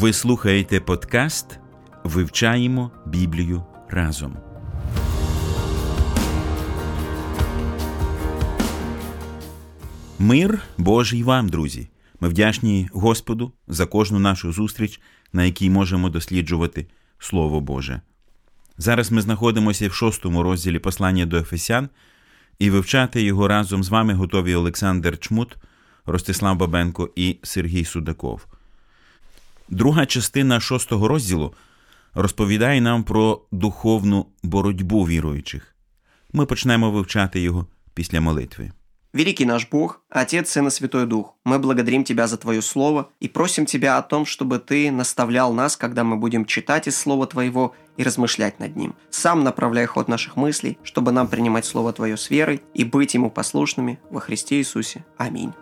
Ви слухаєте подкаст Вивчаємо Біблію разом. Мир Божий вам, друзі! Ми вдячні Господу за кожну нашу зустріч, на якій можемо досліджувати Слово Боже. Зараз ми знаходимося в шостому розділі послання до Ефесян і вивчати його разом з вами готові Олександр Чмут, Ростислав Бабенко і Сергій Судаков. Друга частина шостого розділу розповідає нам про духовну боротьбу віруючих. Ми почнемо вивчати його після молитви. Великий наш Бог, Отец, Сын и Святой Дух, мы благодарим Тебя за Твое Слово и просим Тебя о том, чтобы Ты наставлял нас, когда мы будем читать из Слова Твоего и размышлять над ним. Сам направляй ход наших мыслей, чтобы нам принимать Слово Твое с верой и быть Ему послушными во Христе Иисусе. Аминь.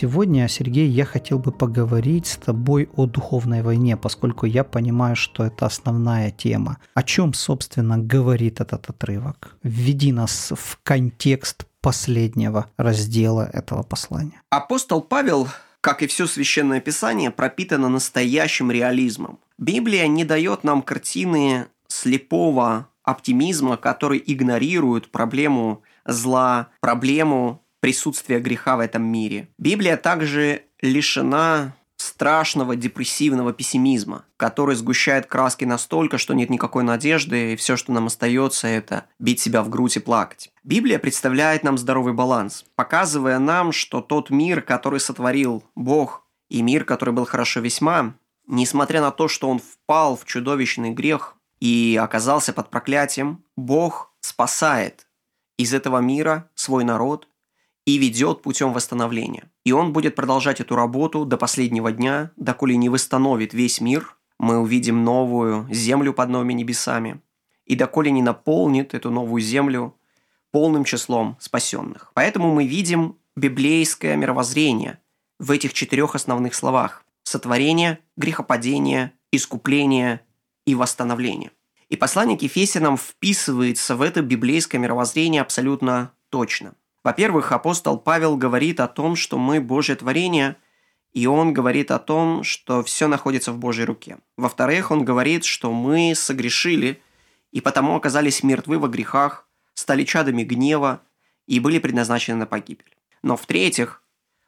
Сегодня, Сергей, я хотел бы поговорить с тобой о духовной войне, поскольку я понимаю, что это основная тема. О чем, собственно, говорит этот отрывок? Введи нас в контекст последнего раздела этого послания. Апостол Павел, как и все Священное Писание, пропитано настоящим реализмом. Библия не дает нам картины слепого оптимизма, который игнорирует проблему зла, проблему присутствия греха в этом мире. Библия также лишена страшного депрессивного пессимизма, который сгущает краски настолько, что нет никакой надежды, и все, что нам остается, это бить себя в грудь и плакать. Библия представляет нам здоровый баланс, показывая нам, что тот мир, который сотворил Бог, и мир, который был хорошо весьма, несмотря на то, что он впал в чудовищный грех и оказался под проклятием, Бог спасает из этого мира свой народ и ведет путем восстановления. И он будет продолжать эту работу до последнего дня, доколе не восстановит весь мир, мы увидим новую землю под новыми небесами, и доколе не наполнит эту новую землю полным числом спасенных. Поэтому мы видим библейское мировоззрение в этих четырех основных словах – сотворение, грехопадение, искупление и восстановление. И послание к Ефесянам вписывается в это библейское мировоззрение абсолютно точно – во-первых, апостол Павел говорит о том, что мы Божье творение, и он говорит о том, что все находится в Божьей руке. Во-вторых, он говорит, что мы согрешили, и потому оказались мертвы во грехах, стали чадами гнева и были предназначены на погибель. Но в-третьих,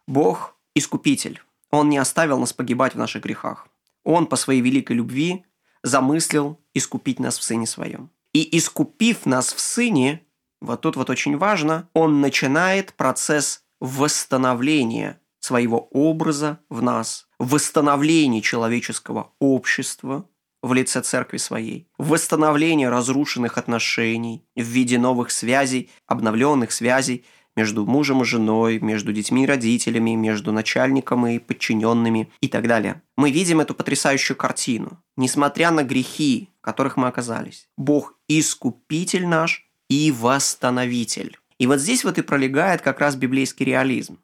Бог – искупитель. Он не оставил нас погибать в наших грехах. Он по своей великой любви замыслил искупить нас в Сыне Своем. И искупив нас в Сыне, вот тут вот очень важно, он начинает процесс восстановления своего образа в нас, восстановления человеческого общества в лице церкви своей, восстановления разрушенных отношений в виде новых связей, обновленных связей между мужем и женой, между детьми и родителями, между начальником и подчиненными и так далее. Мы видим эту потрясающую картину. Несмотря на грехи, в которых мы оказались, Бог искупитель наш – и восстановитель. И вот здесь вот и пролегает как раз библейский реализм.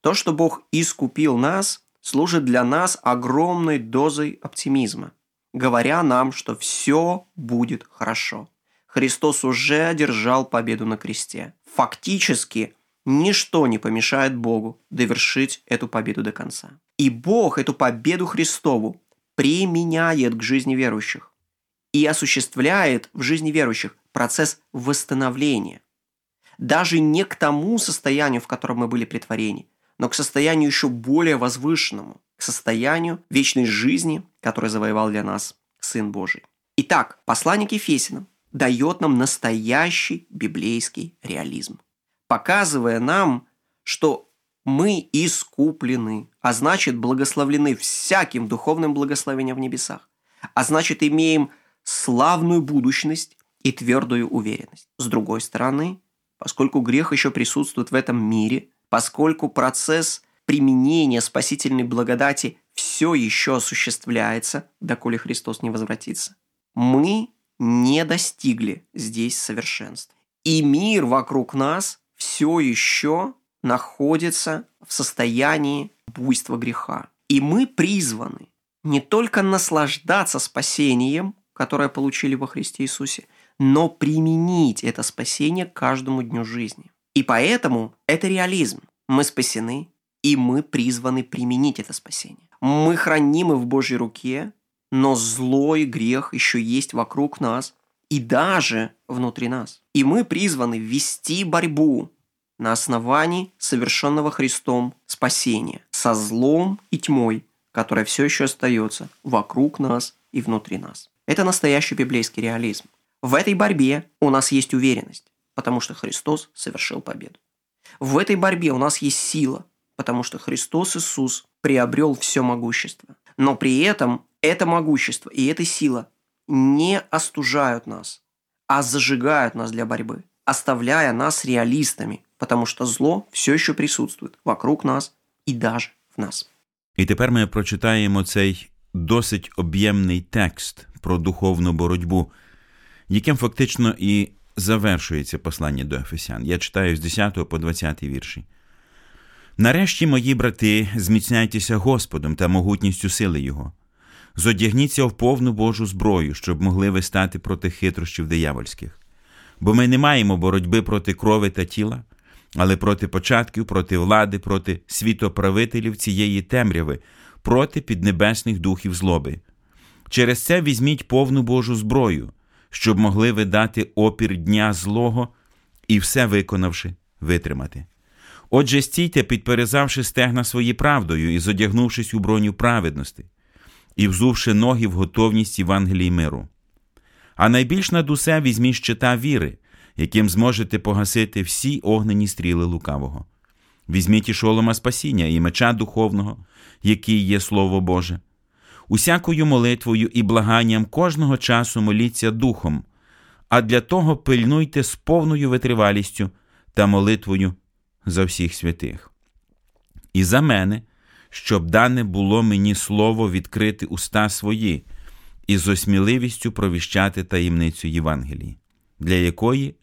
То, что Бог искупил нас, служит для нас огромной дозой оптимизма, говоря нам, что все будет хорошо. Христос уже одержал победу на кресте. Фактически, ничто не помешает Богу довершить эту победу до конца. И Бог эту победу Христову применяет к жизни верующих и осуществляет в жизни верующих процесс восстановления. Даже не к тому состоянию, в котором мы были при творении, но к состоянию еще более возвышенному, к состоянию вечной жизни, который завоевал для нас Сын Божий. Итак, послание к Ефесиным дает нам настоящий библейский реализм, показывая нам, что мы искуплены, а значит благословлены всяким духовным благословением в небесах. а значит имеем славную будущность и твердую уверенность. С другой стороны, поскольку грех еще присутствует в этом мире, поскольку процесс применения спасительной благодати все еще осуществляется, доколе Христос не возвратится, мы не достигли здесь совершенства. И мир вокруг нас все еще находится в состоянии буйства греха. И мы призваны не только наслаждаться спасением, которое получили во Христе Иисусе, но применить это спасение каждому дню жизни. И поэтому это реализм. Мы спасены, и мы призваны применить это спасение. Мы хранимы в Божьей руке, но злой грех еще есть вокруг нас и даже внутри нас. И мы призваны вести борьбу на основании совершенного Христом спасения со злом и тьмой, которая все еще остается вокруг нас и внутри нас. Это настоящий библейский реализм. В этой борьбе у нас есть уверенность, потому что Христос совершил победу. В этой борьбе у нас есть сила, потому что Христос Иисус приобрел все могущество. Но при этом это могущество и эта сила не остужают нас, а зажигают нас для борьбы, оставляя нас реалистами, потому что зло все еще присутствует вокруг нас и даже в нас. І тепер ми прочитаємо цей досить об'ємний текст про духовну боротьбу, Яким фактично і завершується послання до Ефесян. Я читаю з 10 по 20 вірші. Нарешті, мої брати, зміцняйтеся Господом та могутністю сили Його. Зодягніться в повну Божу зброю, щоб могли ви стати проти хитрощів диявольських. Бо ми не маємо боротьби проти крови та тіла, але проти початків, проти влади, проти світоправителів цієї темряви, проти піднебесних духів злоби. Через це візьміть повну Божу зброю, щоб могли ви дати опір дня злого і все виконавши, витримати. Отже, стійте, підперезавши стегна свої правдою і зодягнувшись у броню праведності, і взувши ноги в готовність Євангелії миру. А найбільш над усе візьміть щита віри, яким зможете погасити всі огнені стріли лукавого. Візьміть і шолома спасіння і меча духовного, який є Слово Боже. Усякою молитвою і благанням кожного часу моліться духом, а для того пильнуйте з повною витривалістю та молитвою за всіх святих. І за мене, щоб дане було мені слово відкрити уста свої і з осміливістю провіщати таємницю Євангелії, для якої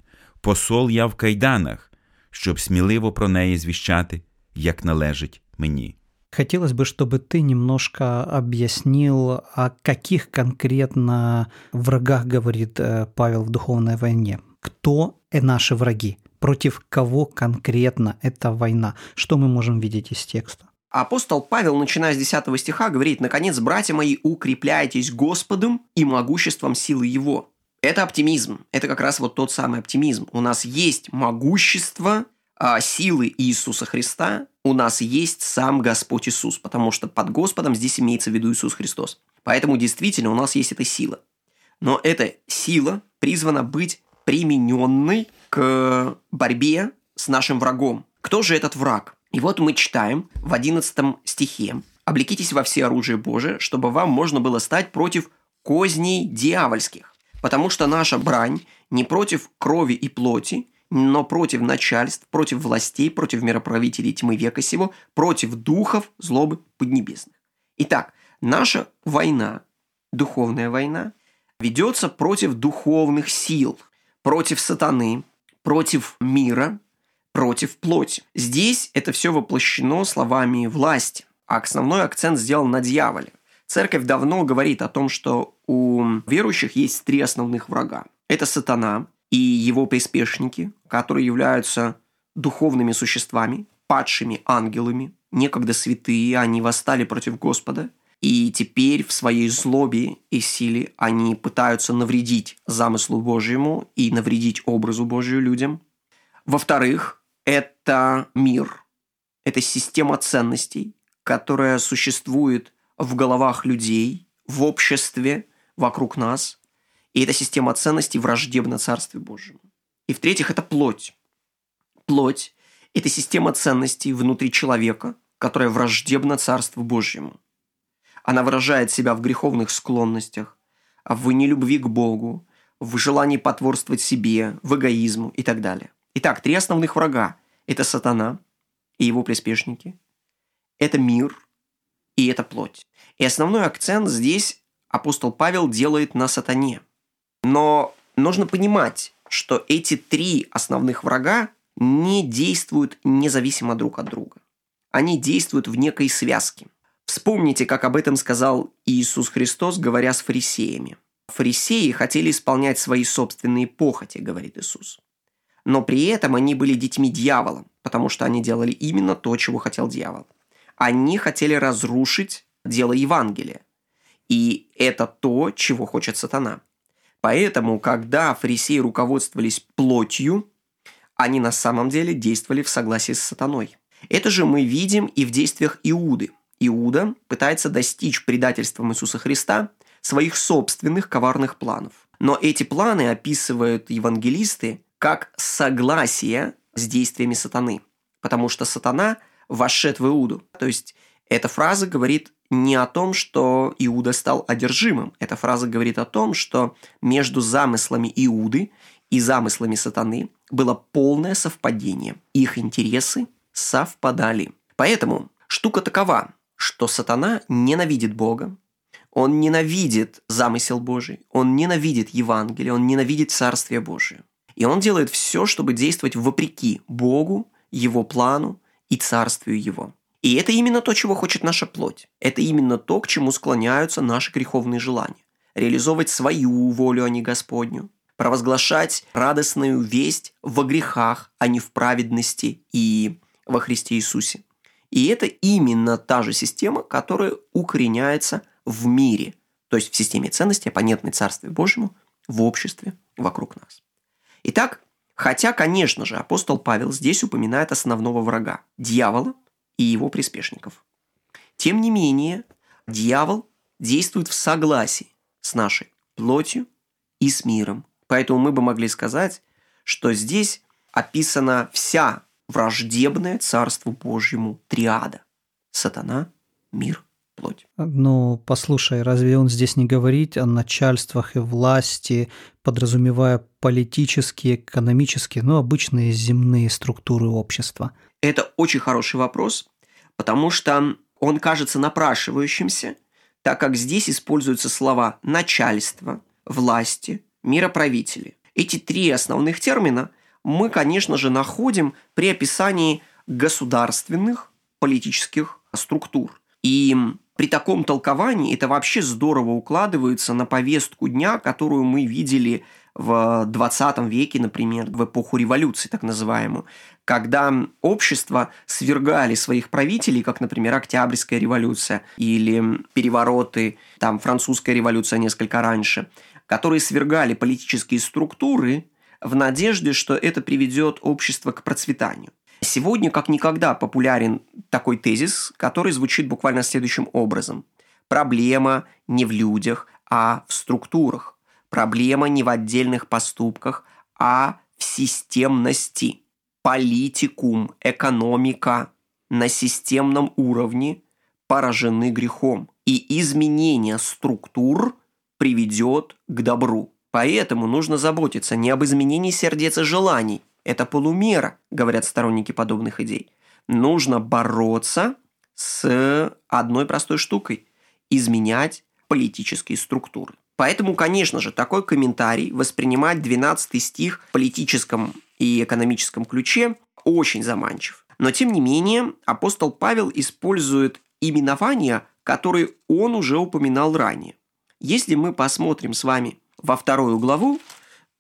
посол я в кайданах, щоб сміливо про неї звіщати, як належить мені. Хотелось бы, чтобы ты немножко объяснил, о каких конкретно врагах говорит э, Павел в духовной войне. Кто наши враги? Против кого конкретно эта война? Что мы можем видеть из текста? Апостол Павел, начиная с 10 стиха, говорит, «Наконец, братья мои, укрепляйтесь Господом и могуществом силы Его». Это оптимизм. Это как раз вот тот самый оптимизм. У нас есть могущество силы Иисуса Христа, у нас есть сам Господь Иисус, потому что под Господом здесь имеется в виду Иисус Христос. Поэтому действительно у нас есть эта сила. Но эта сила призвана быть примененной к борьбе с нашим врагом. Кто же этот враг? И вот мы читаем в 11 стихе «Облекитесь во все оружие Божие, чтобы вам можно было стать против козней дьявольских, потому что наша брань не против крови и плоти, но против начальств, против властей, против мироправителей тьмы века сего, против духов злобы поднебесных». Итак, наша война, духовная война, ведется против духовных сил, против сатаны, против мира, против плоти. Здесь это все воплощено словами власти, а основной акцент сделан на дьяволе. Церковь давно говорит о том, что у верующих есть три основных врага. Это сатана и его приспешники, которые являются духовными существами, падшими ангелами. Некогда святые, они восстали против Господа. И теперь в своей злобе и силе они пытаются навредить замыслу Божьему и навредить образу Божию людям. Во-вторых, это мир, это система ценностей, которая существует в головах людей, в обществе, вокруг нас. И эта система ценностей враждебна Царству Божьему. И в-третьих, это плоть. Плоть – это система ценностей внутри человека, которая враждебна Царству Божьему. Она выражает себя в греховных склонностях, в нелюбви к Богу, в желании потворствовать себе, в эгоизму и так далее. Итак, три основных врага – это сатана и его приспешники, это мир и это плоть. И основной акцент здесь апостол Павел делает на сатане. Но нужно понимать, что эти три основных врага не действуют независимо друг от друга. Они действуют в некой связке. Вспомните, как об этом сказал Иисус Христос, говоря с фарисеями. Фарисеи хотели исполнять свои собственные похоти, говорит Иисус. Но при этом они были детьми дьявола, потому что они делали именно то, чего хотел дьявол. Они хотели разрушить дело Евангелия. И это то, чего хочет сатана. Поэтому, когда фарисеи руководствовались плотью, они на самом деле действовали в согласии с сатаной. Это же мы видим и в действиях Иуды. Иуда пытается достичь предательством Иисуса Христа своих собственных коварных планов. Но эти планы описывают евангелисты как согласие с действиями сатаны. Потому что сатана вошед в Иуду. То есть эта фраза говорит не о том, что Иуда стал одержимым. Эта фраза говорит о том, что между замыслами Иуды и замыслами сатаны было полное совпадение. Их интересы совпадали. Поэтому штука такова, что сатана ненавидит Бога, он ненавидит замысел Божий, он ненавидит Евангелие, он ненавидит Царствие Божие. И он делает все, чтобы действовать вопреки Богу, Его плану и Царствию Его. И это именно то, чего хочет наша плоть. Это именно то, к чему склоняются наши греховные желания. Реализовывать свою волю, а не Господню. Провозглашать радостную весть во грехах, а не в праведности и во Христе Иисусе. И это именно та же система, которая укореняется в мире, то есть в системе ценностей, понятной Царствию Божьему, в обществе вокруг нас. Итак, хотя, конечно же, апостол Павел здесь упоминает основного врага – дьявола и его приспешников. Тем не менее, дьявол действует в согласии с нашей плотью и с миром. Поэтому мы бы могли сказать, что здесь описана вся враждебная Царству Божьему триада. Сатана, мир, плоть. Ну, послушай, разве он здесь не говорит о начальствах и власти, подразумевая политические, экономические, ну, обычные земные структуры общества? Это очень хороший вопрос, потому что он кажется напрашивающимся, так как здесь используются слова «начальство», «власти», «мироправители». Эти три основных термина мы, конечно же, находим при описании государственных политических структур. И при таком толковании это вообще здорово укладывается на повестку дня, которую мы видели в 20 веке, например, в эпоху революции, так называемую, когда общество свергали своих правителей, как, например, Октябрьская революция или перевороты, там, Французская революция несколько раньше, которые свергали политические структуры – в надежде, что это приведет общество к процветанию. Сегодня как никогда популярен такой тезис, который звучит буквально следующим образом. Проблема не в людях, а в структурах. Проблема не в отдельных поступках, а в системности. Политикум, экономика на системном уровне поражены грехом. И изменение структур приведет к добру. Поэтому нужно заботиться не об изменении сердец и желаний. Это полумера, говорят сторонники подобных идей. Нужно бороться с одной простой штукой – изменять политические структуры. Поэтому, конечно же, такой комментарий воспринимать 12 стих в политическом и экономическом ключе очень заманчив. Но, тем не менее, апостол Павел использует именования, которые он уже упоминал ранее. Если мы посмотрим с вами во вторую главу,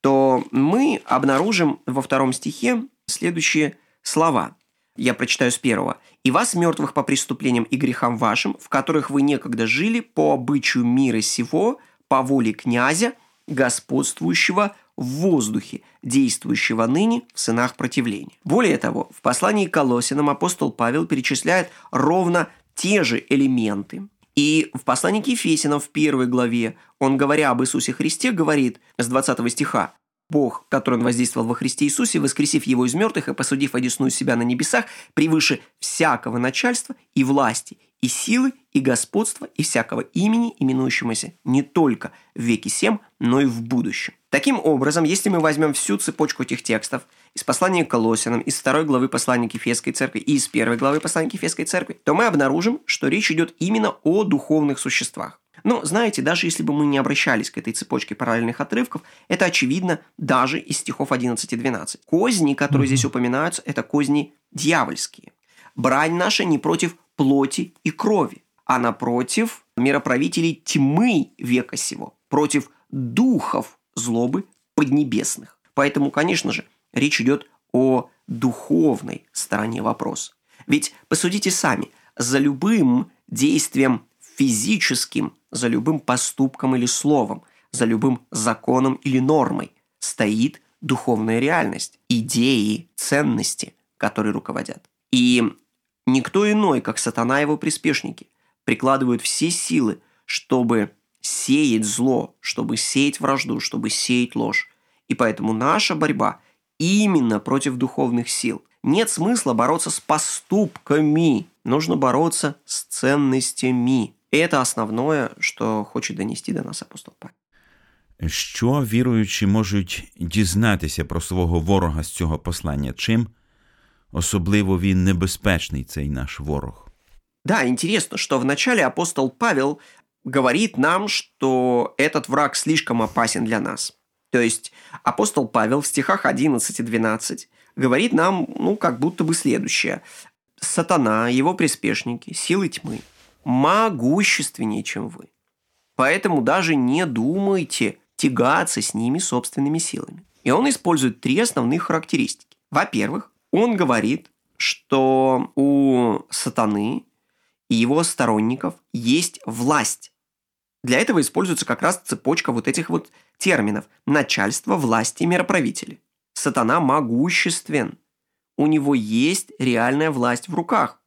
то мы обнаружим во втором стихе следующие слова. Я прочитаю с первого. «И вас, мертвых по преступлениям и грехам вашим, в которых вы некогда жили по обычаю мира сего, по воле князя, господствующего в воздухе, действующего ныне в сынах противления». Более того, в послании к Колосинам апостол Павел перечисляет ровно те же элементы, и в послании к Ефесянам в первой главе он, говоря об Иисусе Христе, говорит с 20 стиха Бог, который он воздействовал во Христе Иисусе, воскресив его из мертвых и посудив одесную себя на небесах, превыше всякого начальства и власти, и силы, и господства, и всякого имени, именующемуся не только в веке сем, но и в будущем. Таким образом, если мы возьмем всю цепочку этих текстов из послания к Колосинам, из второй главы послания к Ефесской церкви и из первой главы послания к Ефесской церкви, то мы обнаружим, что речь идет именно о духовных существах. Но, знаете, даже если бы мы не обращались к этой цепочке параллельных отрывков, это очевидно даже из стихов 11 и 12. Козни, которые mm-hmm. здесь упоминаются, это козни дьявольские. Брань наша не против плоти и крови, а напротив мироправителей тьмы века сего, против духов злобы поднебесных. Поэтому, конечно же, речь идет о духовной стороне вопроса. Ведь посудите сами, за любым действием физическим, за любым поступком или словом, за любым законом или нормой стоит духовная реальность, идеи, ценности, которые руководят. И никто иной, как сатана и его приспешники, прикладывают все силы, чтобы сеять зло, чтобы сеять вражду, чтобы сеять ложь. И поэтому наша борьба именно против духовных сил. Нет смысла бороться с поступками, нужно бороться с ценностями. І це основне, що хоче донести до нас апостол Павел. Що віруючі можуть дізнатися про свого ворога з цього послання? Чим особливо він небезпечний, цей наш ворог? Да, интересно, что вначале апостол Павел говорит нам, что этот враг слишком опасен для нас. То есть апостол Павел в стихах 11 и 12 говорит нам, ну, как будто бы следующее. Сатана, его приспешники, силы тьмы – могущественнее, чем вы. Поэтому даже не думайте тягаться с ними собственными силами. И он использует три основных характеристики. Во-первых, он говорит, что у сатаны и его сторонников есть власть. Для этого используется как раз цепочка вот этих вот терминов. Начальство, власти, мироправители. Сатана могуществен. У него есть реальная власть в руках.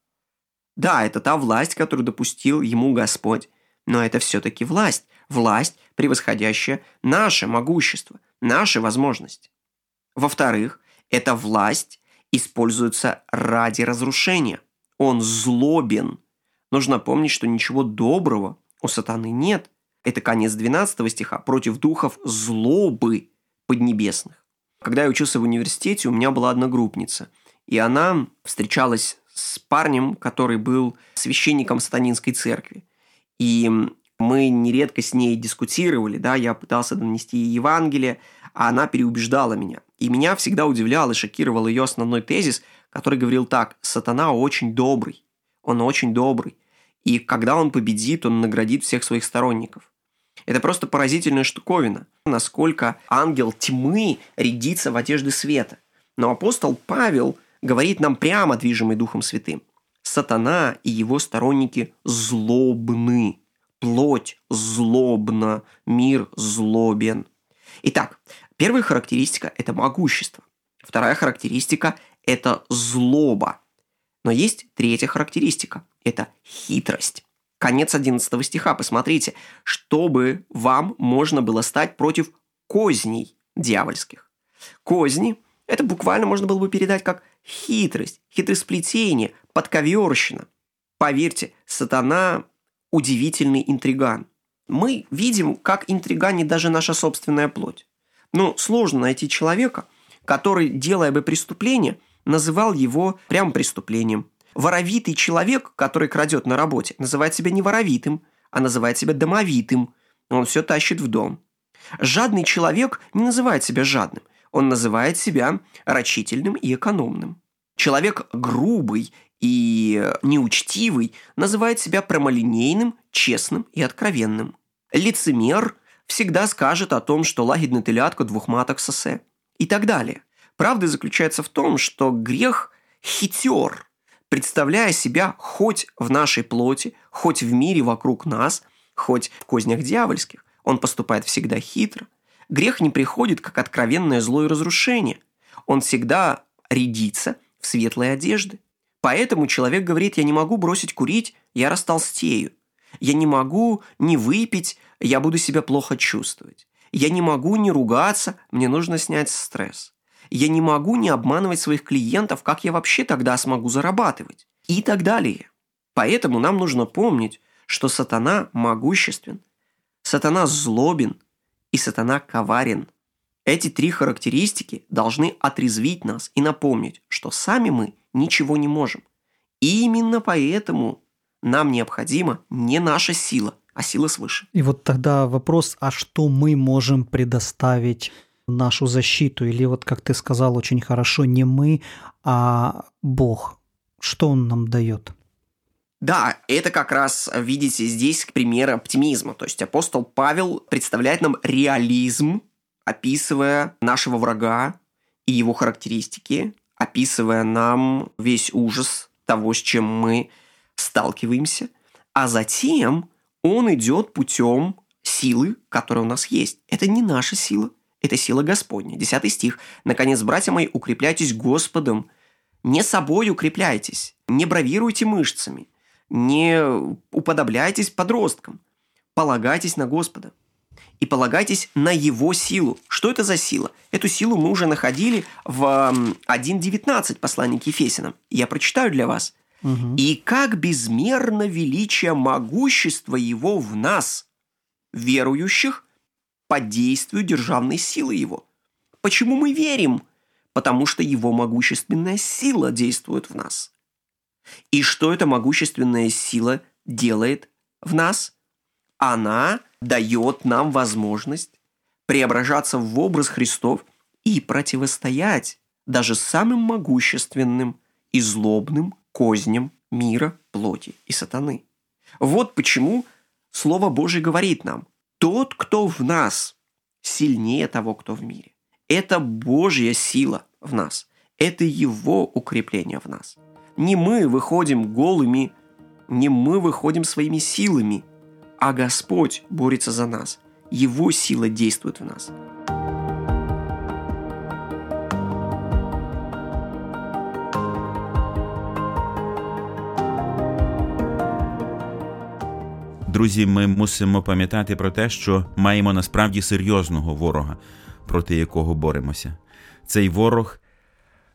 Да, это та власть, которую допустил ему Господь, но это все-таки власть, власть, превосходящая наше могущество, наши возможности. Во-вторых, эта власть используется ради разрушения. Он злобен. Нужно помнить, что ничего доброго у сатаны нет. Это конец 12 стиха против духов злобы поднебесных. Когда я учился в университете, у меня была одногруппница, и она встречалась с парнем, который был священником сатанинской церкви. И мы нередко с ней дискутировали, да, я пытался донести ей Евангелие, а она переубеждала меня. И меня всегда удивлял и шокировал ее основной тезис, который говорил так, сатана очень добрый, он очень добрый, и когда он победит, он наградит всех своих сторонников. Это просто поразительная штуковина, насколько ангел тьмы рядится в одежды света. Но апостол Павел – говорит нам прямо, движимый Духом Святым. Сатана и его сторонники злобны. Плоть злобна, мир злобен. Итак, первая характеристика – это могущество. Вторая характеристика – это злоба. Но есть третья характеристика – это хитрость. Конец 11 стиха, посмотрите, чтобы вам можно было стать против козней дьявольских. Козни – это буквально можно было бы передать как хитрость, хитросплетение, подковерщина. Поверьте, сатана – удивительный интриган. Мы видим, как интриганит даже наша собственная плоть. Но сложно найти человека, который, делая бы преступление, называл его прям преступлением. Воровитый человек, который крадет на работе, называет себя не воровитым, а называет себя домовитым. Он все тащит в дом. Жадный человек не называет себя жадным. Он называет себя рачительным и экономным. Человек грубый и неучтивый называет себя прямолинейным, честным и откровенным. Лицемер всегда скажет о том, что лагідне телятко двух маток сосе. И так далее. Правда заключается в том, что грех хитер, представляя себя хоть в нашей плоти, хоть в мире вокруг нас, хоть в кознях дьявольских. Он поступает всегда хитро – Грех не приходит как откровенное зло и разрушение. Он всегда рядится в светлые одежды. Поэтому человек говорит, я не могу бросить курить, я растолстею. Я не могу не выпить, я буду себя плохо чувствовать. Я не могу не ругаться, мне нужно снять стресс. Я не могу не обманывать своих клиентов, как я вообще тогда смогу зарабатывать? И так далее. Поэтому нам нужно помнить, что сатана могуществен, сатана злобен и сатана коварен. Эти три характеристики должны отрезвить нас и напомнить, что сами мы ничего не можем. И именно поэтому нам необходима не наша сила, а сила свыше. И вот тогда вопрос, а что мы можем предоставить нашу защиту? Или вот, как ты сказал очень хорошо, не мы, а Бог. Что Он нам дает? Да, это как раз, видите, здесь пример оптимизма. То есть апостол Павел представляет нам реализм, описывая нашего врага и его характеристики, описывая нам весь ужас того, с чем мы сталкиваемся, а затем он идет путем силы, которая у нас есть. Это не наша сила, это сила Господня. Десятый стих. «Наконец, братья мои, укрепляйтесь Господом, не собой укрепляйтесь, не бравируйте мышцами, не уподобляйтесь подросткам, полагайтесь на Господа и полагайтесь на Его силу. Что это за сила? Эту силу мы уже находили в 1.19 послании к Ефесянам. Я прочитаю для вас. Угу. «И как безмерно величие могущества Его в нас, верующих, под действию державной силы Его». Почему мы верим? Потому что Его могущественная сила действует в нас. И что эта могущественная сила делает в нас? Она дает нам возможность преображаться в образ Христов и противостоять даже самым могущественным и злобным козням мира, плоти и сатаны. Вот почему Слово Божье говорит нам, тот, кто в нас, сильнее того, кто в мире. Это Божья сила в нас. Это Его укрепление в нас. Не мы выходим голыми, не мы выходим своими силами, а Господь борется за нас. Его сила действует в нас. Друзі, ми мусимо пам'ятати про те, що маємо насправді серйозного ворога, проти якого боремося. Цей ворог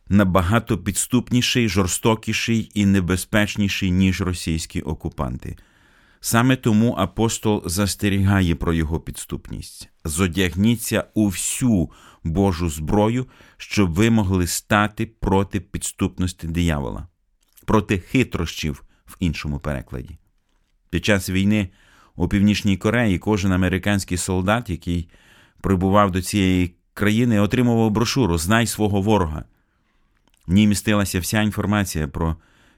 набагато підступніший, жорстокіший і небезпечніший, ніж російські окупанти. Саме тому апостол застерігає про його підступність. Зодягніться у всю Божу зброю, щоб ви могли стати проти підступності диявола, проти хитрощів в іншому перекладі. Під час війни у Північній Кореї кожен американський солдат, який прибував до цієї країни, отримував брошуру Знай свого ворога. В ній містилася вся інформація про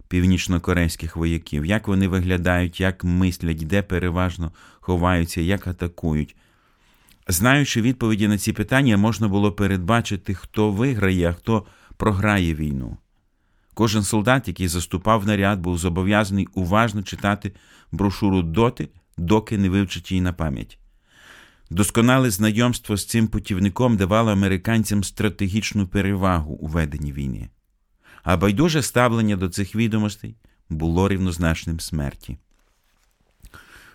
північнокорейських вояків, як вони виглядають, як мислять, де переважно ховаються, як атакують. Знаючи відповіді на ці питання, можна було передбачити, хто виграє, а хто програє війну. Кожен солдат, який заступав наряд, був зобов'язаний уважно читати брошуру доти, доки не вивчить її на пам'ять. Досконале знайомство з цим путівником давало американцям стратегічну перевагу у веденні війни а байдуже ставлення до цих відомостей було рівнозначним смерті.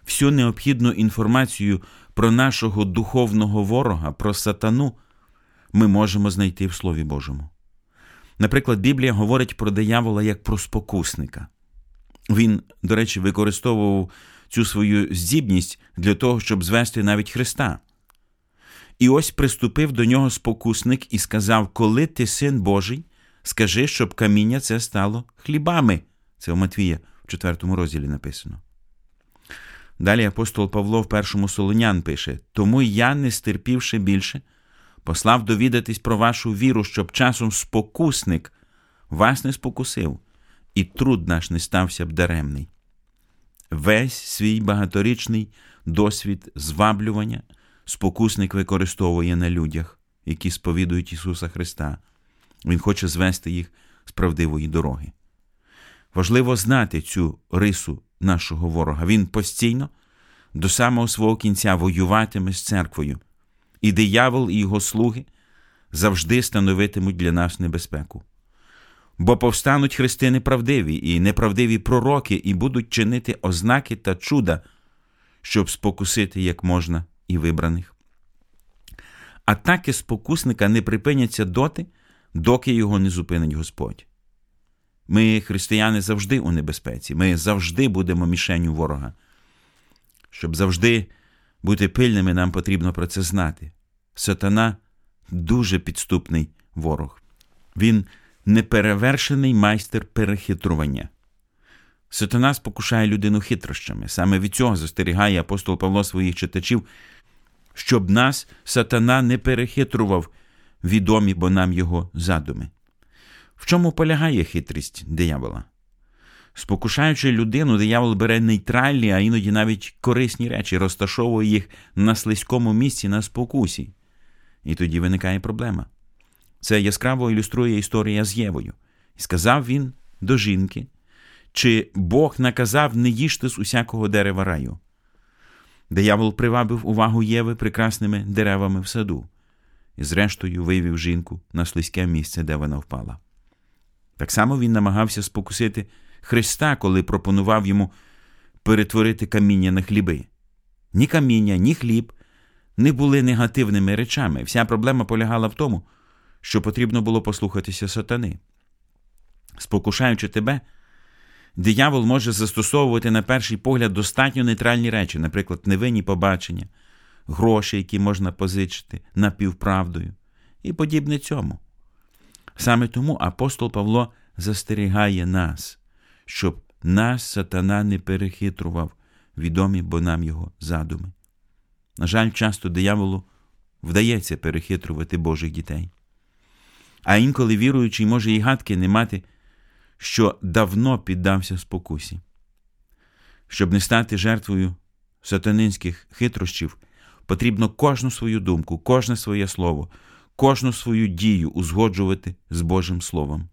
Всю необхідну інформацію про нашого духовного ворога, про сатану, ми можемо знайти в Слові Божому. Наприклад, Біблія говорить про диявола як про спокусника. Він, до речі, використовував цю свою здібність для того, щоб звести навіть Христа. І ось приступив до нього спокусник і сказав: Коли ти син Божий, Скажи, щоб каміння це стало хлібами. Це у Матвія в 4 розділі написано. Далі апостол Павло в першому Солонян пише: Тому я, не стерпівши більше, послав довідатись про вашу віру, щоб часом спокусник вас не спокусив, і труд наш не стався б даремний. Весь свій багаторічний досвід зваблювання спокусник використовує на людях, які сповідують Ісуса Христа. Він хоче звести їх з правдивої дороги. Важливо знати цю рису нашого ворога. Він постійно до самого свого кінця воюватиме з церквою, і диявол і його слуги завжди становитимуть для нас небезпеку. Бо повстануть христи неправдиві і неправдиві пророки, і будуть чинити ознаки та чуда, щоб спокусити як можна і вибраних. атаки спокусника не припиняться доти, доки його не зупинить Господь. Ми, християни, завжди у небезпеці, ми завжди будемо мішенню ворога. Щоб завжди бути пильними, нам потрібно про це знати. Сатана дуже підступний ворог. Він неперевершений майстер перехитрування. Сатана спокушає людину хитрощами. Саме від цього застерігає апостол Павло своїх читачів, щоб нас сатана не перехитрував відомі бо нам його задуми. В чому полягає хитрість диявола? Спокушаючи людину, диявол бере нейтральні, а іноді навіть корисні речі, розташовує їх на слизькому місці на спокусі. І тоді виникає проблема. Це яскраво ілюструє історія з Євою. І сказав він до жінки, чи Бог наказав не їжте з усякого дерева раю. Диявол привабив увагу Єви прекрасними деревами в саду і, зрештою, вивів жінку на слизьке місце, де вона впала. Так само він намагався спокусити Христа, коли пропонував йому перетворити каміння на хліби. Ні каміння, ні хліб не були негативними речами. Вся проблема полягала в тому, що потрібно було послухатися сатани. Спокушаючи тебе, диявол може застосовувати на перший погляд достатньо нейтральні речі, наприклад, невинні побачення, гроші, які можна позичити напівправдою, і подібне цьому. Саме тому апостол Павло застерігає нас, щоб нас сатана не перехитрував, відомі бо нам його задуми. На жаль, часто дияволу вдається перехитрувати Божих дітей. А інколи віруючий може і гадки не мати, що давно піддався спокусі. Щоб не стати жертвою сатанинських хитрощів, потрібно кожну свою думку, кожне своє слово, кожну свою дію узгоджувати з Божим Словом.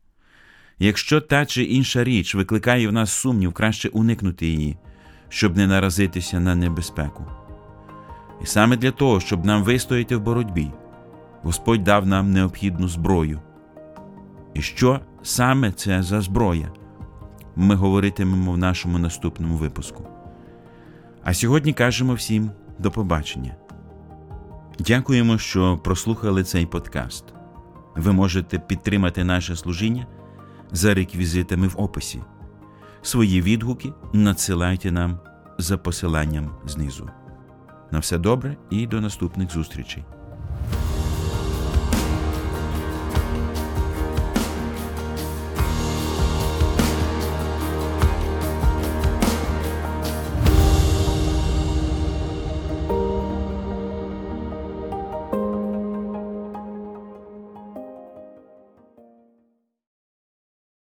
Якщо та чи інша річ викликає в нас сумнів, краще уникнути її, щоб не наразитися на небезпеку. І саме для того, щоб нам вистояти в боротьбі, Господь дав нам необхідну зброю. І що саме це за зброя? Ми говоритимемо в нашому наступному випуску. А сьогодні кажемо всім до побачення. Дякуємо, що прослухали цей подкаст. Ви можете підтримати наше служіння за реквізитами в описі. Свої відгуки надсилайте нам за посиланням знизу. На все добре і до наступних зустрічей.